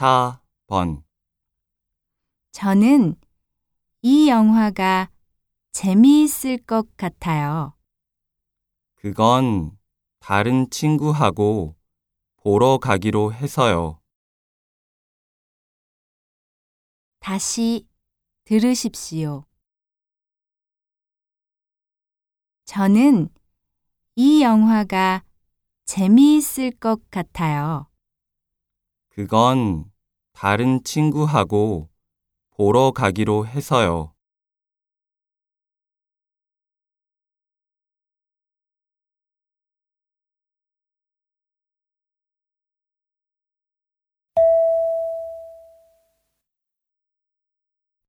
4번 저는 이 영화가 재미있을 것 같아요. 그건 다른 친구하고 보러 가기로 해서요. 다시 들으십시오. 저는 이 영화가 재미있을 것 같아요. 그건 다른 친구하고 보러 가기로 해서요.